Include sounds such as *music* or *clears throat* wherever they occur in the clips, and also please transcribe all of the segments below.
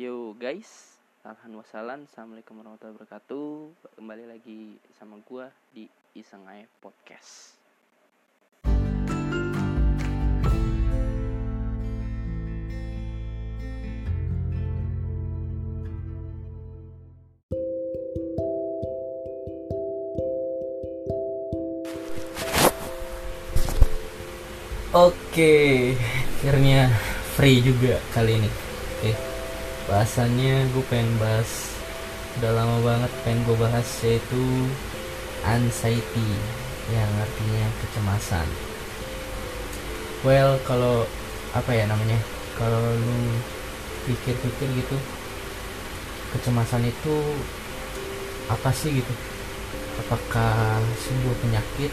Yo guys, alhamdulillah Assalamualaikum warahmatullahi wabarakatuh Kembali lagi sama gua di Iseng Aja Podcast Oke, akhirnya free juga kali ini. Oke, bahasannya gue pengen bahas udah lama banget pengen gue bahas yaitu anxiety yang artinya kecemasan. Well, kalau apa ya namanya? Kalau lu pikir-pikir gitu, kecemasan itu apa sih gitu? Apakah sebuah penyakit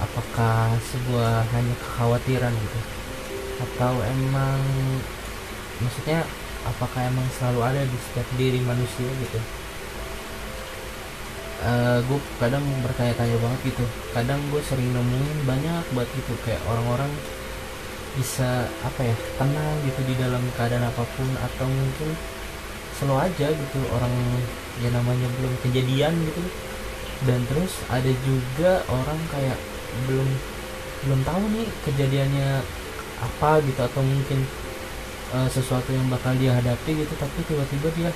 apakah sebuah hanya kekhawatiran gitu atau emang maksudnya apakah emang selalu ada di setiap diri manusia gitu? Uh, gue kadang bertanya-tanya banget gitu. Kadang gue sering nemuin banyak buat gitu kayak orang-orang bisa apa ya tenang gitu di dalam keadaan apa pun atau mungkin selalu aja gitu orang ya namanya belum kejadian gitu. Dan terus ada juga orang kayak belum belum tahu nih kejadiannya apa gitu atau mungkin uh, sesuatu yang bakal dia hadapi gitu tapi tiba-tiba dia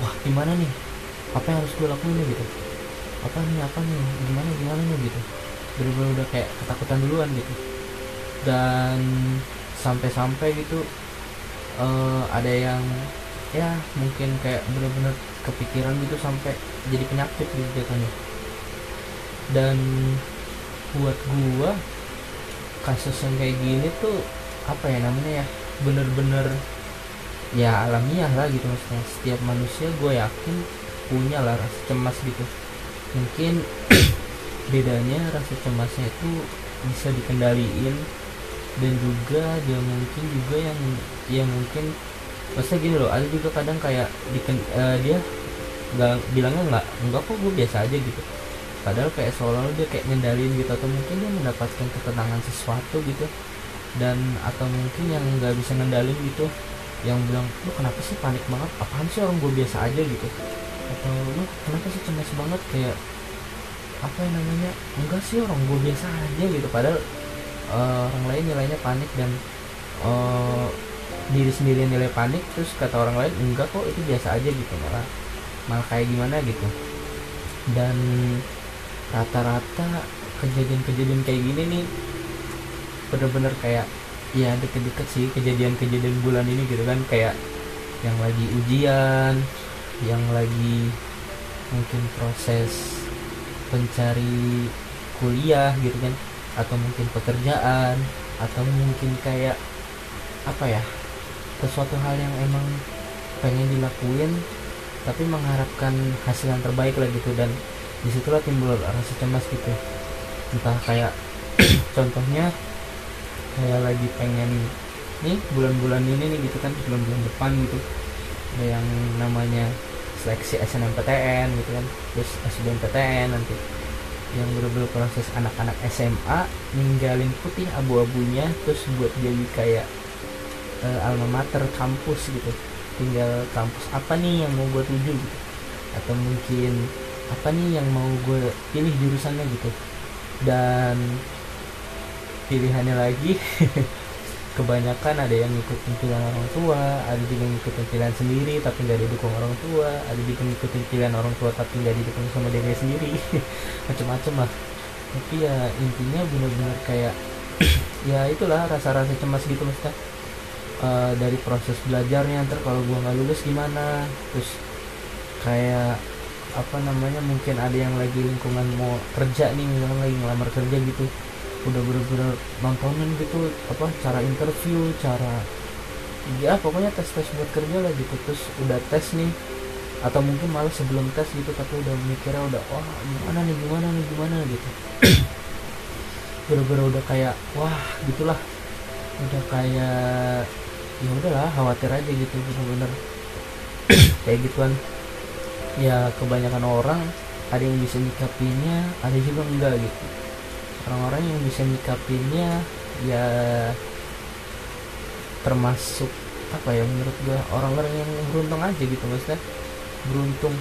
wah gimana nih? Apa yang harus gue lakuin nih? Gitu. Apa nih? Apa nih? Gimana? Gimana nih? Gitu. Bener-bener udah kayak ketakutan duluan gitu. Dan sampai-sampai gitu uh, ada yang ya mungkin kayak bener-bener kepikiran gitu sampai jadi penyakit gitu jatuhnya. Dan buat gua kasus yang kayak gini tuh apa ya namanya ya bener-bener ya alamiah lah gitu maksudnya. Setiap manusia gue yakin punya lah rasa cemas gitu. Mungkin *clears throat* bedanya rasa cemasnya itu bisa dikendaliin dan juga dia mungkin juga yang ya mungkin maksudnya gini loh ada juga kadang kayak diken, uh, dia nggak bilangnya nggak enggak kok gue biasa aja gitu. Padahal kayak seolah-olah dia kayak ngendalin gitu atau mungkin dia mendapatkan ketenangan sesuatu gitu dan atau mungkin yang nggak bisa ngendalin gitu yang bilang lu kenapa sih panik banget? Apaan sih orang gue biasa aja? gitu. Atau lu kenapa sih cemas banget? Kayak apa yang namanya enggak sih orang gue biasa aja gitu. Padahal uh, orang lain nilainya panik dan uh, diri sendiri nilai panik terus kata orang lain enggak kok itu biasa aja gitu. Malah malah kayak gimana gitu. Dan rata-rata kejadian-kejadian kayak gini nih bener-bener kayak ya deket-deket sih kejadian-kejadian bulan ini gitu kan. Kayak yang lagi ujian yang lagi mungkin proses pencari kuliah gitu kan. Atau mungkin pekerjaan atau mungkin kayak apa ya sesuatu hal yang emang pengen dilakuin tapi mengharapkan hasil yang terbaik lah gitu. Dan di situlah timbul rasa cemas gitu. Entah kayak *clears throat* contohnya kayak lagi pengen nih bulan-bulan ini nih gitu kan bulan-bulan depan gitu. Ada yang namanya seleksi SNMPTN gitu kan terus SBMPTN nanti. Yang bener-bener proses anak-anak SMA ninggalin putih abu-abunya terus buat jadi kayak uh, alma mater kampus gitu. Tinggal kampus apa nih yang mau gue tuju gitu. Atau mungkin apa nih yang mau gue pilih jurusannya gitu. Dan pilihannya lagi. *laughs* Kebanyakan ada yang ngikutin pilihan orang tua ada juga yang ngikutin pilihan sendiri tapi nggak didukung orang tua ada juga ngikutin pilihan orang tua tapi nggak didukung sama diri sendiri. *laughs* Macam-macam lah. Tapi ya intinya benar-benar kayak *clears throat* ya itulah rasa-rasa cemas gitu maksudnya. Uh, dari proses belajarnya ntar kalau gue nggak lulus gimana? Terus kayak apa namanya mungkin ada yang lagi lingkungan mau kerja nih misalnya lagi ngelamar kerja gitu udah bener-bener nontonin gitu apa cara interview cara ya pokoknya tes tes buat kerja lah gitu. Terus udah tes nih atau mungkin malah sebelum tes gitu tapi udah mikirnya udah wah gimana nih gimana nih gimana gitu. Bener-bener udah kayak wah gitulah. Udah kayak ya udahlah khawatir aja gitu bener-bener. Kayak gituan. Ya kebanyakan orang ada yang bisa nyikapinnya ada juga enggak gitu orang-orang yang bisa nyikapinnya ya termasuk apa ya menurut gue orang-orang yang beruntung aja gitu maksudnya. Beruntung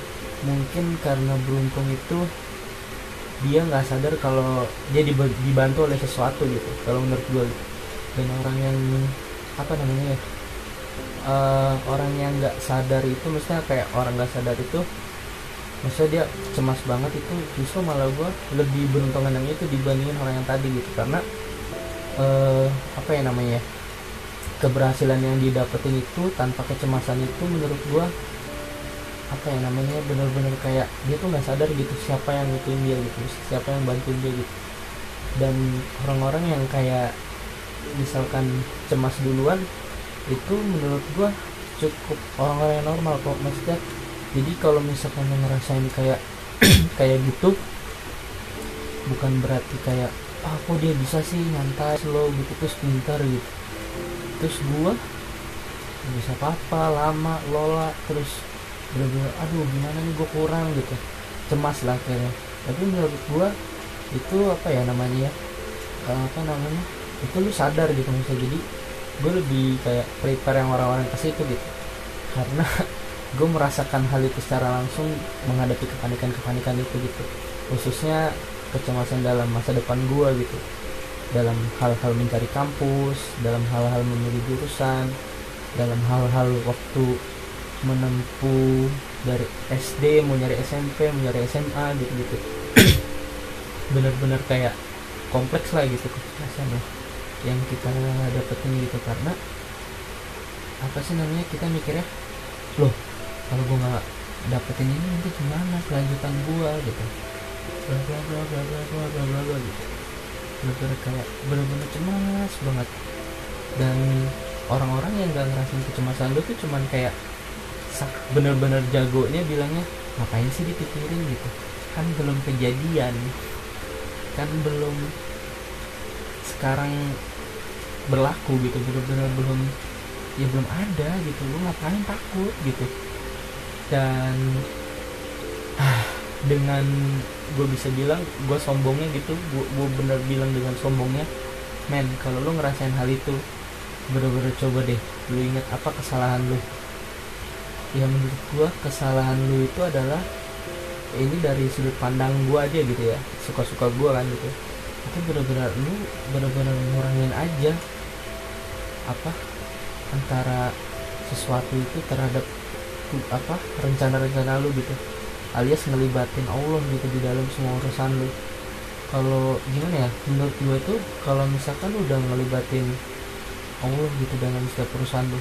mungkin karena beruntung itu dia nggak sadar kalau dia dibantu oleh sesuatu gitu kalau menurut gue dan orang yang apa namanya ya uh, orang yang nggak sadar itu maksudnya kayak orang nggak sadar itu maksudnya dia cemas banget itu justru malah gue lebih beruntungan yang itu dibandingin orang yang tadi gitu. Karena uh, apa ya namanya ya keberhasilan yang didapetin itu tanpa kecemasan itu menurut gue apa ya namanya bener-bener kayak dia tuh nggak sadar gitu siapa yang ngituin dia gitu siapa yang bantuin dia gitu. Dan orang-orang yang kayak misalkan cemas duluan itu menurut gua cukup orang-orang yang normal kok. Maksudnya jadi kalau misalkan yang ngerasain kayak *clears throat* kayak gitu bukan berarti kayak ah kok dia bisa sih nyantai slow gitu terus pintar gitu. Terus gua bisa apa-apa lama lola terus bener-bener aduh gimana nih gua kurang gitu. Cemas lah kayaknya. Tapi menurut gua itu apa ya namanya ya apa namanya itu lu sadar gitu misalnya jadi gue lebih kayak prepare yang orang-orang ke situ gitu. Karena *laughs* gue merasakan hal itu secara langsung menghadapi kepanikan-kepanikan itu gitu. Khususnya kecemasan dalam masa depan gue gitu. Dalam hal-hal mencari kampus dalam hal-hal memilih jurusan dalam hal-hal waktu menempuh dari SD mau nyari SMP mau nyari SMA gitu gitu *clears throat* bener-bener kayak kompleks lah gitu kecemasannya yang kita dapetin gitu. Karena apa sih namanya kita mikirnya loh kalau gue nggak dapetin ini nanti gimana kelanjutan gue gitu. Bla bla bla bla bla bla bla bla bla gitu. Bener-bener kayak bener-bener cemas banget. Dan orang-orang yang gak ngerasain kecemasan lu tuh cuman kayak bener-bener jagonya bilangnya ngapain sih dipikirin? gitu. Kan belum kejadian. Kan belum sekarang berlaku gitu benar-benar belum ya belum ada gitu. Lu ngapain takut gitu dan ah, dengan gue bisa bilang gue sombongnya gitu gue bener bilang dengan sombongnya men kalau lu ngerasain hal itu bener-bener coba deh lu inget apa kesalahan lu. Ya menurut gue kesalahan lu itu adalah ini dari sudut pandang gue aja gitu ya suka-suka gue kan gitu. Itu bener-bener lu bener-bener ngurangin aja apa antara sesuatu itu terhadap apa rencana-rencana lu gitu. Alias ngelibatin Allah gitu di dalam semua urusan lu. Kalau gimana ya menurut gue itu kalau misalkan lu udah ngelibatin Allah gitu dalam setiap urusan lu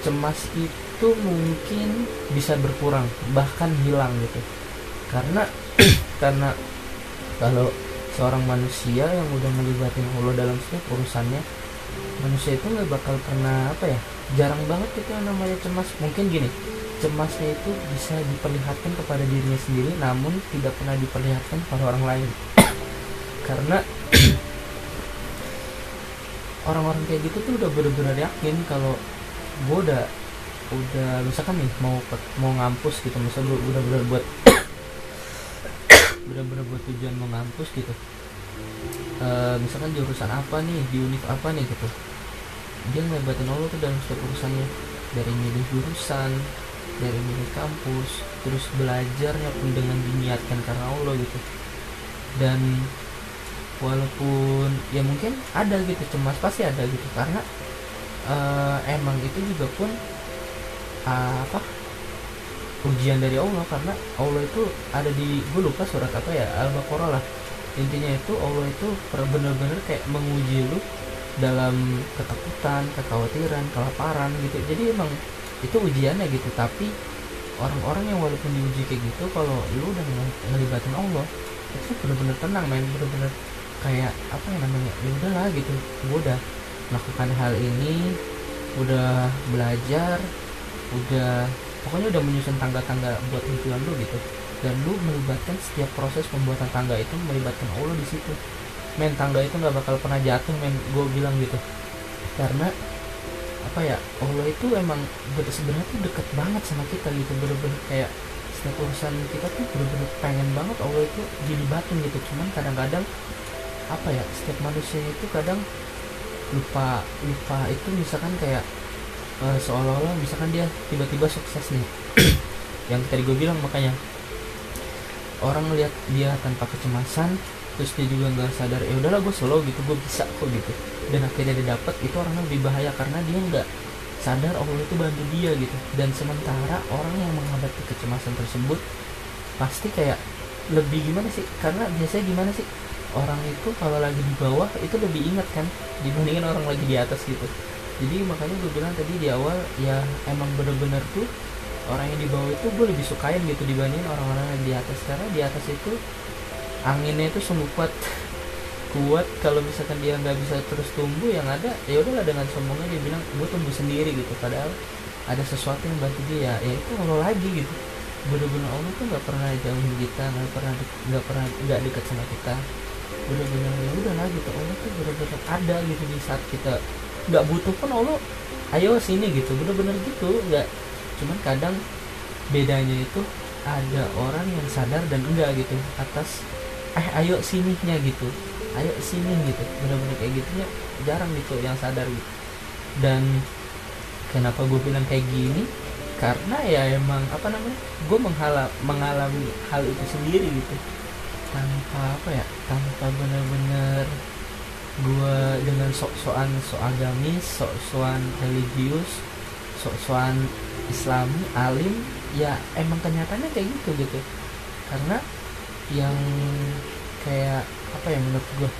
cemas itu mungkin bisa berkurang bahkan hilang gitu. Karena *clears throat* karena kalau seorang manusia yang udah ngelibatin Allah dalam setiap urusannya manusia itu nggak bakal pernah apa ya jarang banget itu yang namanya cemas. Mungkin gini cemasnya itu bisa diperlihatkan kepada dirinya sendiri namun tidak pernah diperlihatkan kepada orang lain. *coughs* Karena *coughs* orang-orang kayak gitu tuh udah benar-benar yakin kalau gue udah udah misalkan nih mau mau ngampus gitu misalnya udah benar buat *coughs* benar-benar buat tujuan mau ngampus gitu uh, misalkan jurusan apa nih di univ apa nih gitu. Dia ngelebatin Allah tuh dalam setiap urusannya. Dari milih jurusan dari milih kampus terus belajarnya pun dengan diniatkan karena Allah gitu. Dan walaupun ya mungkin ada gitu. Cemas pasti ada gitu. Karena uh, emang itu juga pun uh, apa ujian dari Allah. Karena Allah itu ada di gue lupa surat apa ya al-baqarah lah intinya itu Allah itu benar-benar kayak menguji lu dalam ketakutan kekhawatiran kelaparan gitu. Jadi emang itu ujiannya gitu. Tapi orang-orang yang walaupun diuji kayak gitu kalau lu udah ngelibatin Allah itu benar-benar tenang main benar-benar kayak apa yang namanya ya udahlah gitu. Gue udah melakukan hal ini udah belajar udah pokoknya udah menyusun tangga-tangga buat tujuan lu gitu dan lu melibatkan setiap proses pembuatan tangga itu melibatkan Allah di situ. Men tangga itu nggak bakal pernah jatuh men gue bilang gitu. Karena apa ya Allah itu emang sebenarnya tuh deket banget sama kita gitu bener-bener kayak setiap urusan kita tuh bener-bener pengen banget Allah itu dilibatin gitu. Cuman kadang-kadang apa ya setiap manusia itu kadang lupa lupa itu misalkan kayak uh, seolah-olah misalkan dia tiba-tiba sukses nih. *clears throat* Yang tadi gue bilang makanya orang lihat dia tanpa kecemasan terus dia juga nggak sadar ya udahlah gue slow gitu gue bisa kok gitu. Dan akhirnya dia dapat itu orang lebih bahaya karena dia nggak sadar Allah itu bantu dia gitu. Dan sementara orang yang menghadapi kecemasan tersebut pasti kayak lebih gimana sih? Karena biasanya gimana sih? Orang itu kalau lagi di bawah itu lebih ingat kan dibandingin orang lagi di atas gitu. Jadi makanya gue bilang tadi di awal ya emang bener-bener tuh orang yang di bawah itu gue lebih sukain gitu dibandingin orang-orang yang di atas. Karena di atas itu anginnya itu sungguh kuat. *laughs* Kuat kalau misalkan dia nggak bisa terus tumbuh yang ada ya udahlah dengan sombongnya dia bilang gue tumbuh sendiri gitu. Padahal ada sesuatu yang bantu dia ya itu Allah lagi gitu. Bener-bener Allah tuh nggak pernah jauhin kita nggak pernah nggak pernah nggak dekat sama kita. Bener-bener ya udahlah gitu. Allah tuh bener-bener ada gitu di saat kita nggak butuh pun Allah ayo sini gitu. Bener-bener gitu. Nggak cuman kadang bedanya itu ada orang yang sadar dan enggak gitu atas eh ayo sininya gitu. Ayo sini gitu. Bener-bener kayak gitunya jarang gitu yang sadar gitu. Dan kenapa gue bilang kayak gini? Karena ya emang apa namanya gue mengalami hal itu sendiri gitu. Tanpa apa ya tanpa bener-bener gue dengan sok-sokan sok agamis sok-sokan religius sok-sokan islami alim ya emang kenyataannya kayak gitu gitu. Karena yang kayak apa ya menurut gue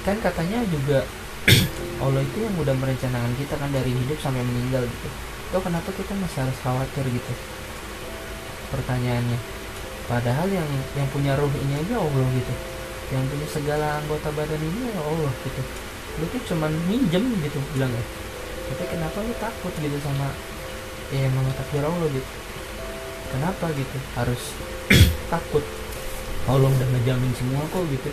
kan katanya juga *clears throat* Allah itu yang udah merencanakan kita kan dari hidup sampai meninggal gitu. Itu kenapa kita masih harus khawatir gitu? Pertanyaannya. Padahal yang yang punya ruh ini aja Allah gitu. Yang punya segala anggota badan ini ya Allah gitu. Lu tuh cuman minjem gitu bilang ya. Tapi kenapa lu takut gitu sama ya emang takdir Allah gitu kenapa gitu? Harus *clears throat* takut. Allah udah ngejamin semua kok gitu.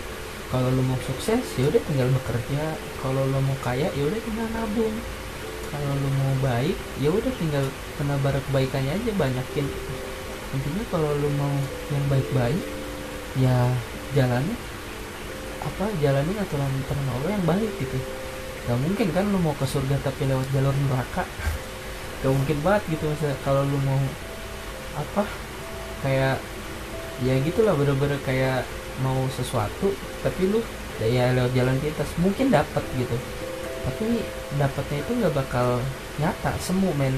Kalau lu mau sukses ya udah tinggal bekerja. Kalau lu mau kaya ya udah tinggal nabung. Kalau lu mau baik ya udah tinggal penabar kebaikannya aja banyakin. Intinya kalau lu mau yang baik-baik ya jalannya apa jalanin aturan aturan Allah yang baik gitu. Gak mungkin kan lu mau ke surga tapi lewat jalur neraka *laughs* gak mungkin banget gitu misalnya kalau lu mau apa kayak ya gitulah bener-bener kayak mau sesuatu tapi lu ya lewat jalan pintas mungkin dapat gitu. Tapi dapatnya itu nggak bakal nyata semu men.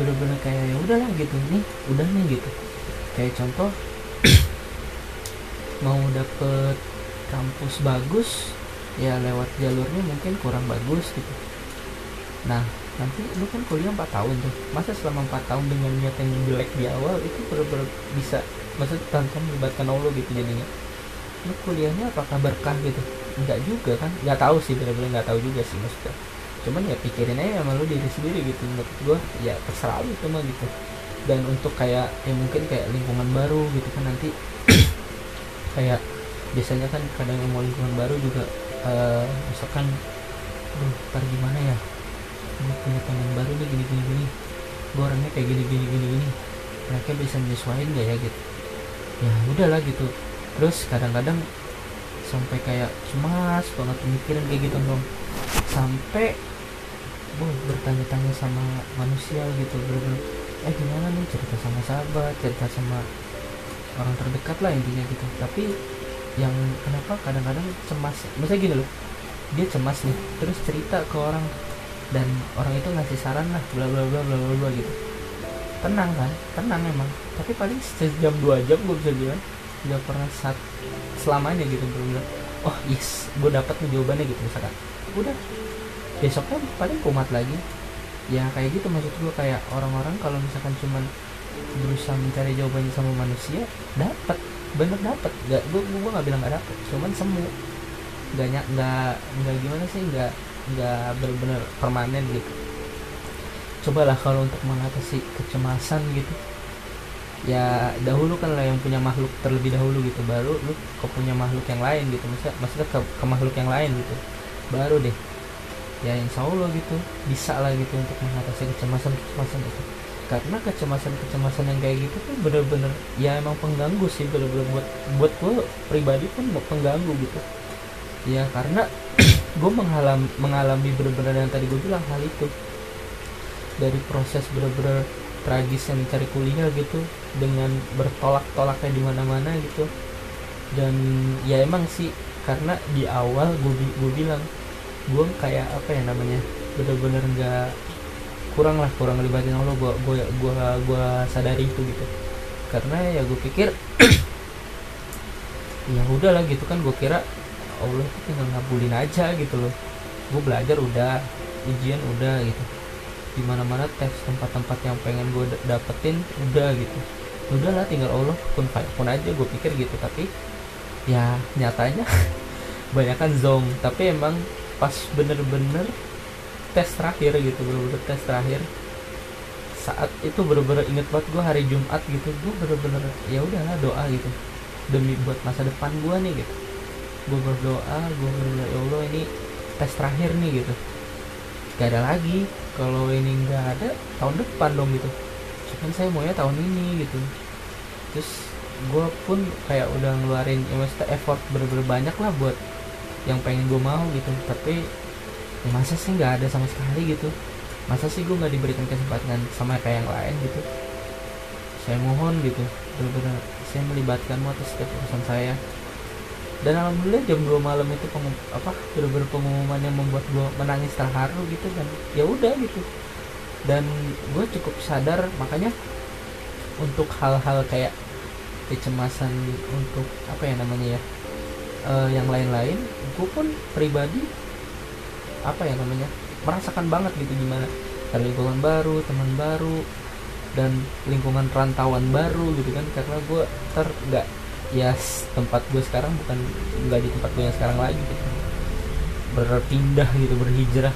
Bener-bener kayak ya udahlah gitu. Nih udah nih gitu. Kayak contoh *coughs* mau dapet kampus bagus ya lewat jalurnya mungkin kurang bagus gitu. Nah nanti lu kan kuliah 4 tahun tuh. Masa selama 4 tahun dengan niat yang jelek di awal itu bener-bener bisa maksud tanpa melibatkan Allah gitu jadinya. Lu kuliahnya apakah berkah gitu? Enggak juga kan? Nggak tahu sih bener-bener nggak tahu juga sih maksudnya. Cuman ya pikirin aja sama lu diri sendiri gitu menurut gua ya terserah lu cuma gitu. Dan untuk kayak ya mungkin kayak lingkungan baru gitu kan nanti *clears throat* kayak biasanya kan kadang yang mau lingkungan baru juga uh, misalkan aduh ntar gimana ya ini punya teman baru nih gini gini gini. Gue orangnya kayak gini gini gini gini. Mereka bisa menyesuaikan gak ya gitu? Ya udahlah gitu. Terus kadang-kadang sampai kayak cemas banget mikirin kayak gitu dong sampai gue bertanya-tanya sama manusia gitu bener-bener eh gimana nih cerita sama sahabat cerita sama orang terdekat lah intinya gitu. Tapi yang kenapa kadang-kadang cemas misalnya gini loh dia cemas nih terus cerita ke orang dan orang itu ngasih saran lah bla bla bla bla bla gitu. Tenang kan? Tenang emang. Tapi paling sejam dua jam gue bisa bilang nggak pernah saat selamanya gitu gue bilang oh yes gue dapat nih jawabannya gitu misalkan. Udah. Besoknya paling kumat lagi. Ya kayak gitu maksud gue kayak orang-orang kalau misalkan cuman berusaha mencari jawabannya sama manusia dapat bener dapet. Gak gue gue nggak bilang gak dapet. Cuman semu. Nggak nggak nggak gimana sih nggak nggak bener-bener permanen gitu. Cobalah kalau untuk mengatasi kecemasan gitu. Ya dahulu kan lah yang punya makhluk terlebih dahulu gitu. Baru lu ke punya makhluk yang lain gitu. Maksudnya maksudnya ke, ke makhluk yang lain gitu. Baru deh. Ya insya Allah gitu. Bisa lah gitu untuk mengatasi kecemasan kecemasan itu. Karena kecemasan-kecemasan yang kayak gitu tuh bener-bener ya emang pengganggu sih bener-bener buat buat gue pribadi pun pengganggu gitu. Ya karena gue mengalami mengalami bener-bener yang tadi gue bilang hal itu. Dari proses bener-bener tragis yang cari kuliah gitu dengan bertolak-tolaknya di mana-mana gitu. Dan ya emang sih karena di awal gue gue bilang gue kayak apa ya namanya bener-bener nggak kurang lah kurang libatin Allah gue gue gue gue sadari itu gitu. Karena ya gue pikir *clears throat* ya udah lah gitu kan gue kira Allah itu tinggal ngabulin aja gitu loh. Gue belajar udah ujian udah gitu. Di mana mana tes tempat-tempat yang pengen gue dapetin udah gitu. Udahlah tinggal Allah pun pun aja gue pikir gitu. Tapi ya nyatanya *laughs* banyak kan zong tapi emang pas bener-bener tes terakhir gitu bener-bener tes terakhir saat itu bener-bener inget banget gue hari Jumat gitu. Gue bener-bener ya udahlah doa gitu. Demi buat masa depan gue nih gitu gue berdoa gue berdoa ya Allah ini tes terakhir nih gitu. Gak ada lagi. Kalau ini nggak ada tahun depan dong gitu. Cuman saya maunya tahun ini gitu. Terus gue pun kayak udah ngeluarin ya maksudnya effort bener-bener banyak lah buat yang pengen gue mau gitu. Tapi ya masa sih nggak ada sama sekali gitu. Masa sih gue nggak diberikan kesempatan sama kayak yang lain gitu. Saya mohon gitu. Bener-bener saya melibatkanmu atas setiap urusan saya dan alhamdulillah jam 2 malam itu pengum, apa bener-bener pengumuman yang membuat gue menangis terharu gitu dan ya udah gitu. Dan gue cukup sadar makanya untuk hal-hal kayak kecemasan untuk apa ya namanya ya uh, yang lain-lain gue pun pribadi apa ya namanya merasakan banget gitu gimana. Dari lingkungan baru teman baru dan lingkungan rantauan baru gitu kan. Karena gue ter nggak ya tempat gue sekarang bukan nggak di tempat gue yang sekarang lagi gitu. Berpindah gitu berhijrah.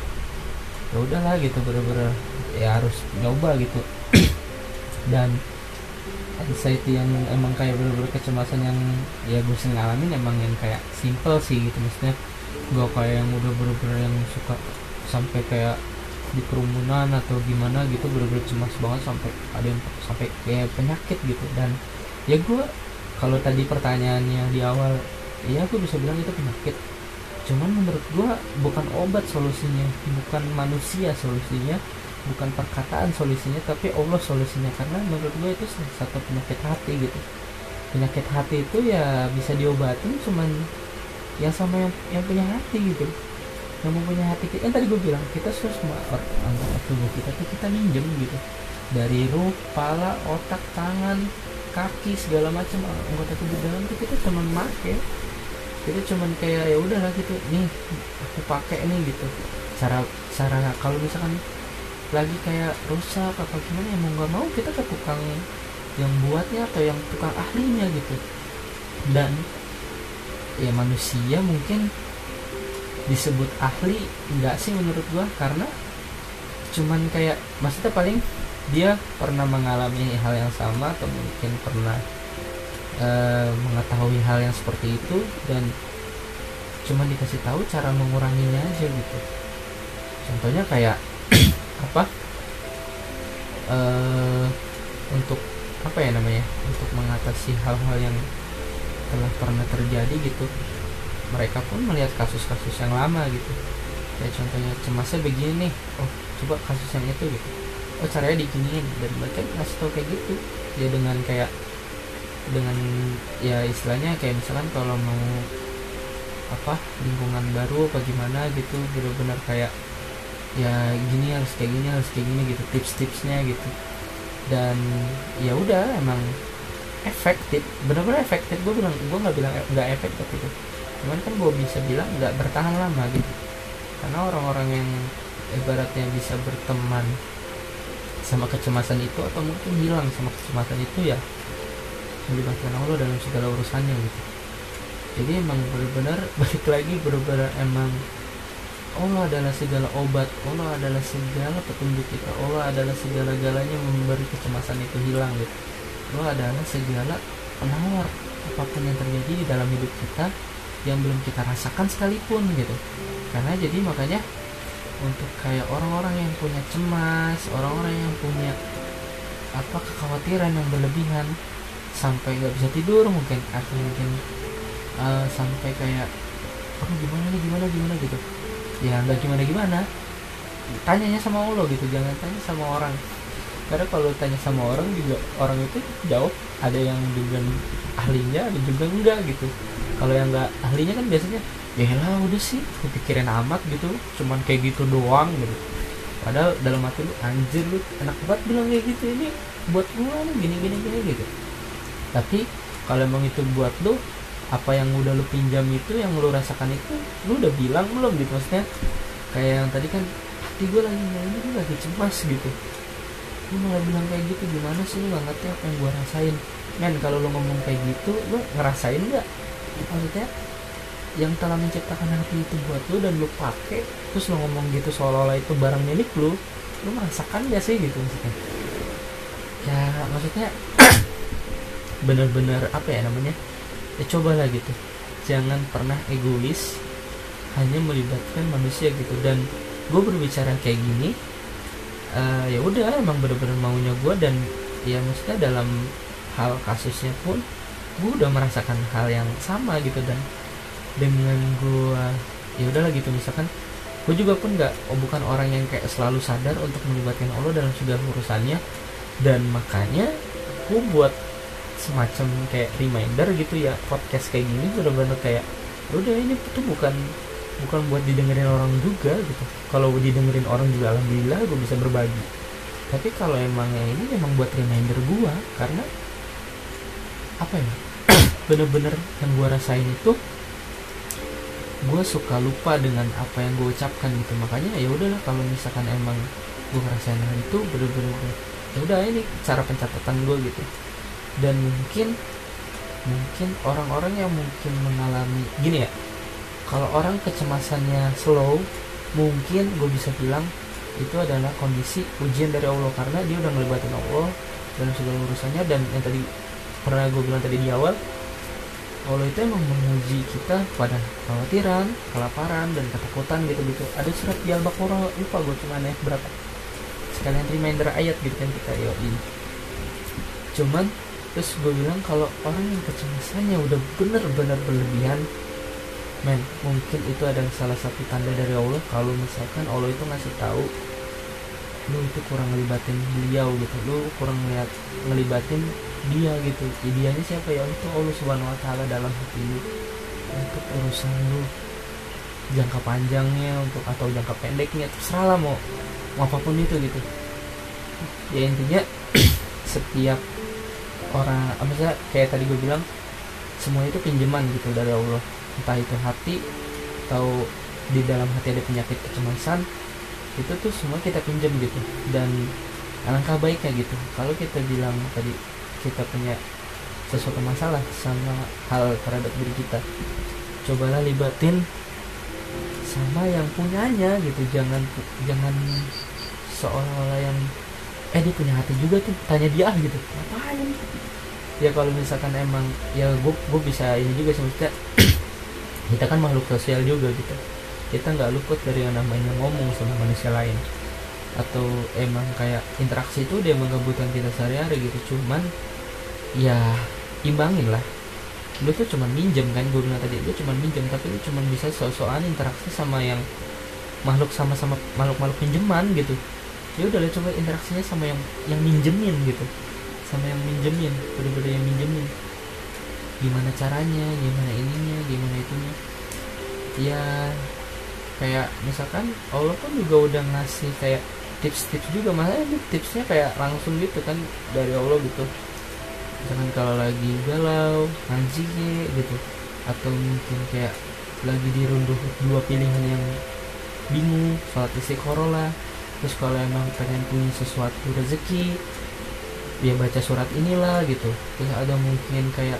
Ya udahlah gitu bener-bener. Ya harus nyoba gitu. *clears throat* Dan anxiety yang emang kayak bener-bener kecemasan yang ya gue sering ngalamin emang yang kayak simple sih gitu. Maksudnya gue kayak yang udah bener-bener yang suka sampai kayak di kerumunan atau gimana gitu bener-bener cemas banget sampai ada yang sampai kayak penyakit gitu. Dan ya gue kalau tadi pertanyaannya di awal ya gue bisa bilang itu penyakit. Cuman menurut gue bukan obat solusinya bukan manusia solusinya bukan perkataan solusinya tapi Allah solusinya. Karena menurut gue itu satu penyakit hati gitu. Penyakit hati itu ya bisa diobatin cuman yang sama yang, yang punya hati gitu. Yang mempunyai hati kita yang tadi gue bilang kita semua anggota tubuh kita tuh kita minjem gitu. Dari ruh, pala, otak, tangan, kaki segala macam anggota tubuh dalam itu kita cuma make. Kita cuman kayak ya udahlah gitu. Nih aku pakai nih gitu. Cara cara kalau misalkan lagi kayak rusak atau gimana ya mau nggak mau kita ke tukang yang buatnya atau yang tukang ahlinya gitu. Dan ya manusia mungkin disebut ahli enggak sih menurut gua? Karena cuman kayak maksudnya paling dia pernah mengalami hal yang sama atau mungkin pernah uh, mengetahui hal yang seperti itu dan cuma dikasih tahu cara menguranginya aja gitu. Contohnya kayak *clears throat* apa? Uh, untuk apa ya namanya? Untuk mengatasi hal-hal yang telah pernah terjadi gitu. Mereka pun melihat kasus-kasus yang lama gitu. Kayak contohnya cemasnya begini nih oh coba kasus yang itu gitu oh caranya dikiniin. Dan mereka ngasih tau kayak gitu. Ya dengan kayak dengan ya istilahnya kayak misalkan kalau mau apa lingkungan baru apa gimana gitu benar-benar kayak ya gini harus kayak gini harus kayak gini gitu tips-tipsnya gitu. Dan ya udah emang efektif benar-benar efektif. Gue bilang gue nggak bilang nggak efektif itu. Cuman kan gue bisa bilang nggak bertahan lama gitu. Karena orang-orang yang ibaratnya bisa berteman sama kecemasan itu atau mungkin hilang sama kecemasan itu ya melibatkan Allah dalam segala urusannya gitu. Jadi emang benar-benar *laughs* balik lagi benar-benar emang Allah adalah segala obat Allah adalah segala petunjuk kita Allah adalah segala-galanya memberi kecemasan itu hilang gitu. Allah adalah segala penawar apa pun yang terjadi di dalam hidup kita yang belum kita rasakan sekalipun gitu. Karena jadi makanya untuk kayak orang-orang yang punya cemas orang-orang yang punya apa kekhawatiran yang berlebihan. Sampai nggak bisa tidur mungkin atau mungkin uh, sampai kayak oh gimana nih gimana gimana? Gitu. Ya nggak gimana gimana. Tanyanya sama Allah gitu jangan tanya sama orang. Karena kalau tanya sama orang juga orang itu jawab ada yang dengan ahlinya ada juga enggak? Gitu kalau yang enggak ahlinya kan biasanya ya lah udah sih kepikiran amat gitu cuman kayak gitu doang gitu. Padahal dalam hati lu anjir lu enak banget bilang kayak gitu ini buat gua nih gini gini gini gitu. Tapi kalau emang itu buat lu apa yang udah lu pinjam itu yang lu rasakan itu lu udah bilang belum gitu maksudnya? Kayak yang tadi kan hati gue lagi ini gue lagi cemas gitu. Lu malah bilang kayak gitu gimana sih? Lu gak ngerti apa yang gue rasain. Men kalau lu ngomong kayak gitu lu ngerasain nggak maksudnya yang telah menciptakan hati itu buat lu dan lu pakai terus lu ngomong gitu seolah-olah itu barang milik lu lu merasakan gak sih gitu maksudnya? Ya maksudnya *clears throat* bener-bener apa ya namanya? Ya cobalah gitu. Jangan pernah egois hanya melibatkan manusia gitu. Dan gue berbicara kayak gini uh, ya udah emang bener-bener maunya gue dan ya maksudnya dalam hal kasusnya pun gue udah merasakan hal yang sama gitu dan dengan gue ya udahlah gitu misalkan gue juga pun nggak oh, bukan orang yang kayak selalu sadar untuk melibatkan Allah dalam segala urusannya dan makanya gue buat semacam kayak reminder gitu ya podcast kayak gini bener-bener kayak udah ini tuh bukan bukan buat didengerin orang juga gitu. Kalau didengerin orang juga alhamdulillah gue bisa berbagi. Tapi kalau emangnya ini emang buat reminder gue karena apa ya bener-bener yang gue rasain itu gue suka lupa dengan apa yang gue ucapkan gitu. Makanya ya udahlah kalau misalkan emang gue ngerasain hal itu bener-bener ya udah ini cara pencatatan gue gitu. Dan mungkin mungkin orang-orang yang mungkin mengalami gini ya kalau orang kecemasannya slow mungkin gue bisa bilang itu adalah kondisi ujian dari Allah. Karena dia udah ngelibatin Allah dalam segala urusannya dan yang tadi pernah gue bilang tadi di awal Allah itu emang menguji kita pada kekhawatiran, kelaparan, dan ketakutan gitu-gitu. Ada surat di Al-Baqarah, lupa gue cuma naik berapa. Sekalian reminder ayat gitu kan kita yoi. Cuman terus gue bilang kalau orang yang kecemasannya udah bener-bener berlebihan men mungkin itu ada salah satu tanda dari Allah kalau misalkan Allah itu ngasih tahu lu itu kurang ngelibatin beliau gitu lu kurang ngeliat ngelibatin dia gitu. Ideanya siapa ya? Itu Allah subhanahu wa taala dalam hati lu untuk urusan lu jangka panjangnya untuk atau jangka pendeknya terserah lah mau, mau apa pun itu gitu. Ya intinya *clears throat* setiap orang misalnya kayak tadi gue bilang semua itu pinjaman gitu dari Allah. Entah itu hati atau di dalam hati ada penyakit kecemasan itu tuh semua kita pinjam gitu. Dan alangkah baiknya gitu. Kalau kita bilang tadi kita punya sesuatu masalah sama hal terhadap diri kita. Cobalah libatin sama yang punyanya gitu. Jangan jangan seolah-olah yang eh dia punya hati juga tuh tanya dia gitu. Ngapain? Ya kalau misalkan emang ya gue gue bisa ini juga sih maksudnya *clears throat* kita kan makhluk sosial juga gitu. Kita nggak luput dari yang namanya ngomong sama manusia lain atau emang kayak interaksi itu dia menggabungkan kita sehari-hari gitu. Cuman ya imbangin lah. Lu tuh cuman minjem kan gue bilang tadi lu cuman minjem tapi lu cuman bisa so-soan interaksi sama yang makhluk sama-sama makhluk-makhluk pinjeman gitu. Ya udah lah coba interaksinya sama yang yang minjemin gitu. Sama yang minjemin bener-bener yang minjemin. Gimana caranya gimana ininya gimana itunya. Ya kayak misalkan Allah pun juga udah ngasih kayak tips-tips juga ini tipsnya kayak langsung gitu kan dari Allah gitu. Misalkan kalau lagi galau ngaji gitu. Atau mungkin kayak lagi dirunduh dua pilihan yang bingung sholat istiqoroh lah. Terus kalau emang pengen punya sesuatu rezeki dia baca surat inilah gitu. Terus ada mungkin kayak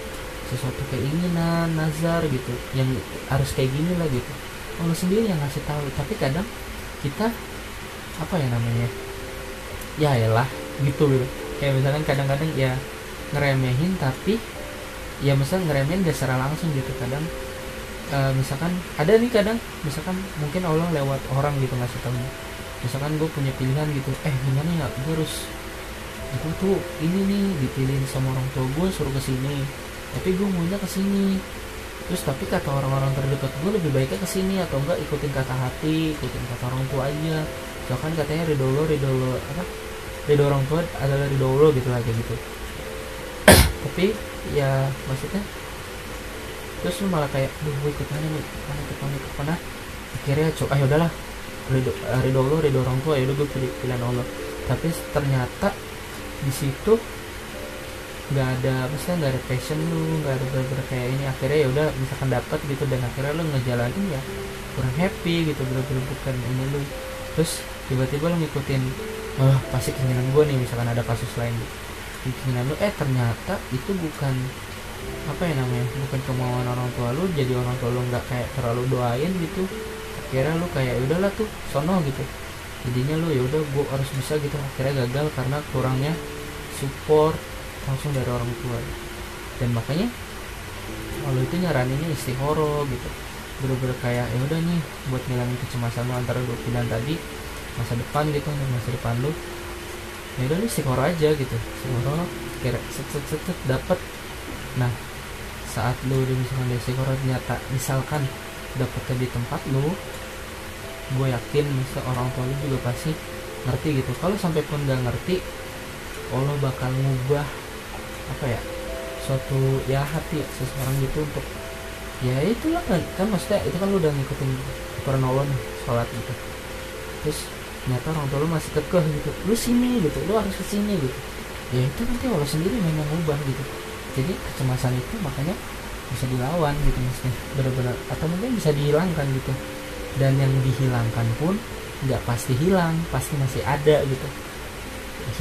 sesuatu keinginan nazar gitu yang harus kayak gini lah gitu. Allah sendiri yang ngasih tahu tapi kadang kita apa ya namanya? Ya lah gitu. Gitu kayak misalkan kadang-kadang ya ngeremehin tapi ya misalnya ngeremehin gak secara langsung gitu. Kadang uh, misalkan ada nih kadang misalkan mungkin Allah lewat orang gitu ngasih tahu. Misalkan gue punya pilihan gitu eh gimana ya? Gue harus gue tuh ini nih dipilihin sama orang tua gue suruh ke sini. Tapi gue maunya ke sini. Terus tapi kata orang-orang terdekat gue lebih baiknya ke sini atau enggak ikutin kata hati ikutin kata orang tua aja kan katanya ridho Allah ridho Allah apa ridho orang tua adalah ridho Allah gitu lah gitu. *coughs* Tapi ya maksudnya terus lu malah kayak duh gue ikut mana nih mana ikut mana ikut mana. Akhirnya coba ah udahlah ridho eh, ridho Allah ridho orang tua ya udah gue pilih pilihan Allah tapi ternyata di situ nggak ada maksudnya nggak ada passion lu nggak ada bener-bener kayak ini. Akhirnya ya udah misalkan dapat gitu dan akhirnya lu ngejalanin ya kurang happy gitu bener-bener bukan ini lu terus tiba-tiba lu ngikutin oh pasti keinginan gue nih misalkan ada kasus lain keinginan lu eh ternyata itu bukan apa ya namanya bukan kemauan orang tua lu jadi orang tua lu nggak kayak terlalu doain gitu. Akhirnya lu kayak "Ya udahlah tuh sono gitu. Jadinya lu ya udah gue harus bisa gitu. Akhirnya gagal karena kurangnya support langsung dari orang tua. Dan makanya kalau itu nyaraninnya istihoro gitu bener-bener kayak ya udah nih buat ngilangin kecemasan lu antara dua pilihan tadi masa depan gitu dan masa depan lu. Ya udah lu istihoro aja gitu. Istihoro kira set set set, set dapat nah saat lu udah misalkan dari istihoro ternyata misalkan dapetnya di tempat lu gue yakin misal orang tua lu juga pasti ngerti gitu. Kalau sampai pun nggak ngerti Allah bakal ngubah apa ya suatu ya hati seseorang gitu untuk ya itulah kan. Kan maksudnya itu kan lu udah ngikutin aturan sholat gitu. Terus ternyata orang tua lu masih kekeh gitu. Lu sini gitu lu harus ke sini gitu. Ya itu nanti Allah sendiri memang ngubah gitu. Jadi kecemasan itu makanya bisa dilawan gitu maksudnya. Benar-benar atau mungkin bisa dihilangkan gitu. Dan yang dihilangkan pun nggak pasti hilang pasti masih ada gitu.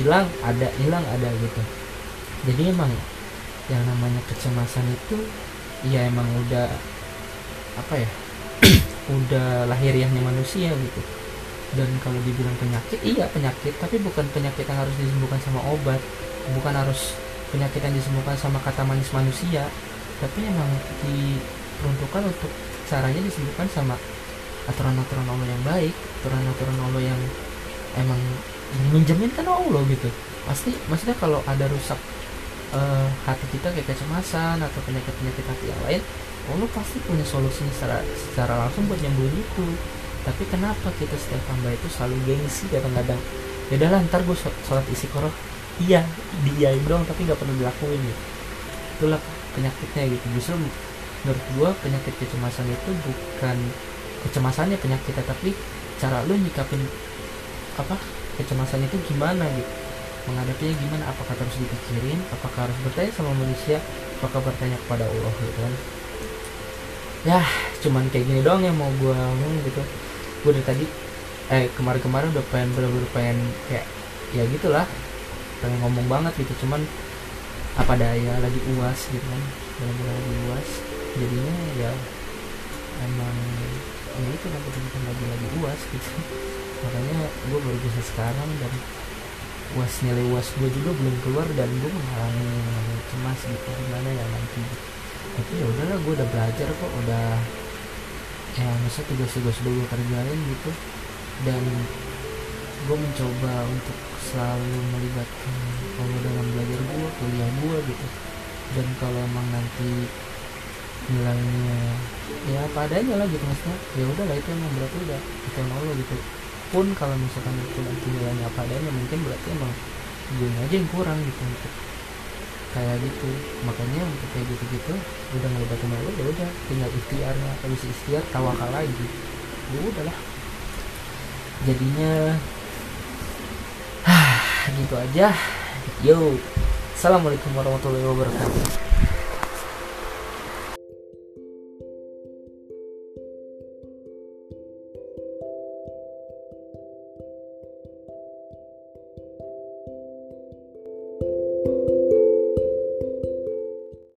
Hilang ada hilang ada gitu. Jadi emang yang namanya kecemasan itu ya emang udah apa ya *clears throat* udah lahiriahnya manusia gitu. Dan kalau dibilang penyakit iya penyakit tapi bukan penyakit yang harus disembuhkan sama obat. Bukan harus penyakit yang disembuhkan sama kata manis manusia. Tapi emang diperuntukkan untuk caranya disembuhkan sama aturan-aturan Allah yang baik aturan-aturan Allah yang emang minjemin kan Allah gitu. Pasti maksudnya kalau ada rusak eh, hati kita kayak kecemasan atau penyakit-penyakit hati yang lain Allah pasti punya solusinya secara secara langsung buat nyembuhin itu. Tapi kenapa kita setiap hamba itu selalu gengsi kadang-kadang? Ya udahlah ntar gue sholat istiqoroh iya diain doang tapi nggak perlu dilakuin gitu. Itulah penyakitnya gitu. Justru menurut gue penyakit kecemasan itu bukan kecemasannya penyakitnya tapi cara lu nyikapin apa kecemasan itu gimana gitu menghadapinya gimana? Apakah terus dipikirin? Apakah harus bertanya sama manusia? Apakah bertanya kepada Allah gitu kan? Ya cuman kayak gini doang yang mau gue ngomong gitu. Gue dari tadi eh kemarin-kemarin udah pengen bener-bener pengen kayak ya gitulah. Pengen ngomong banget gitu. Cuman apa daya lagi uas gitu kan? Bener-bener lagi uas. Jadinya ya emang ya itu betul lagi lagi uas gitu. Makanya gue baru bisa sekarang dan uas nilai uas gue juga belum keluar dan gue mengalami cemas gitu gimana ya nanti. Tapi ya udahlah gue udah belajar kok udah ya masa tugas-tugas dulu kerjain gitu. Dan gue mencoba untuk selalu melibatkan kalau dalam belajar gue kuliah gue gitu. Dan kalau emang nanti nilainya ya apa adanya lah gitu maksudnya ya udah lah itu emang berarti udah itu Allah gitu pun kalau misalkan itu nanti nilainya apa adanya mungkin berarti emang gue aja yang kurang gitu untuk kayak gitu. Makanya untuk kayak gitu gitu udah ngelibatin Allah ya udah tinggal ikhtiarnya. Habis ikhtiar tawakal lagi. Ya udahlah. Jadinya *sighs* gitu aja. Yo. Assalamualaikum warahmatullahi wabarakatuh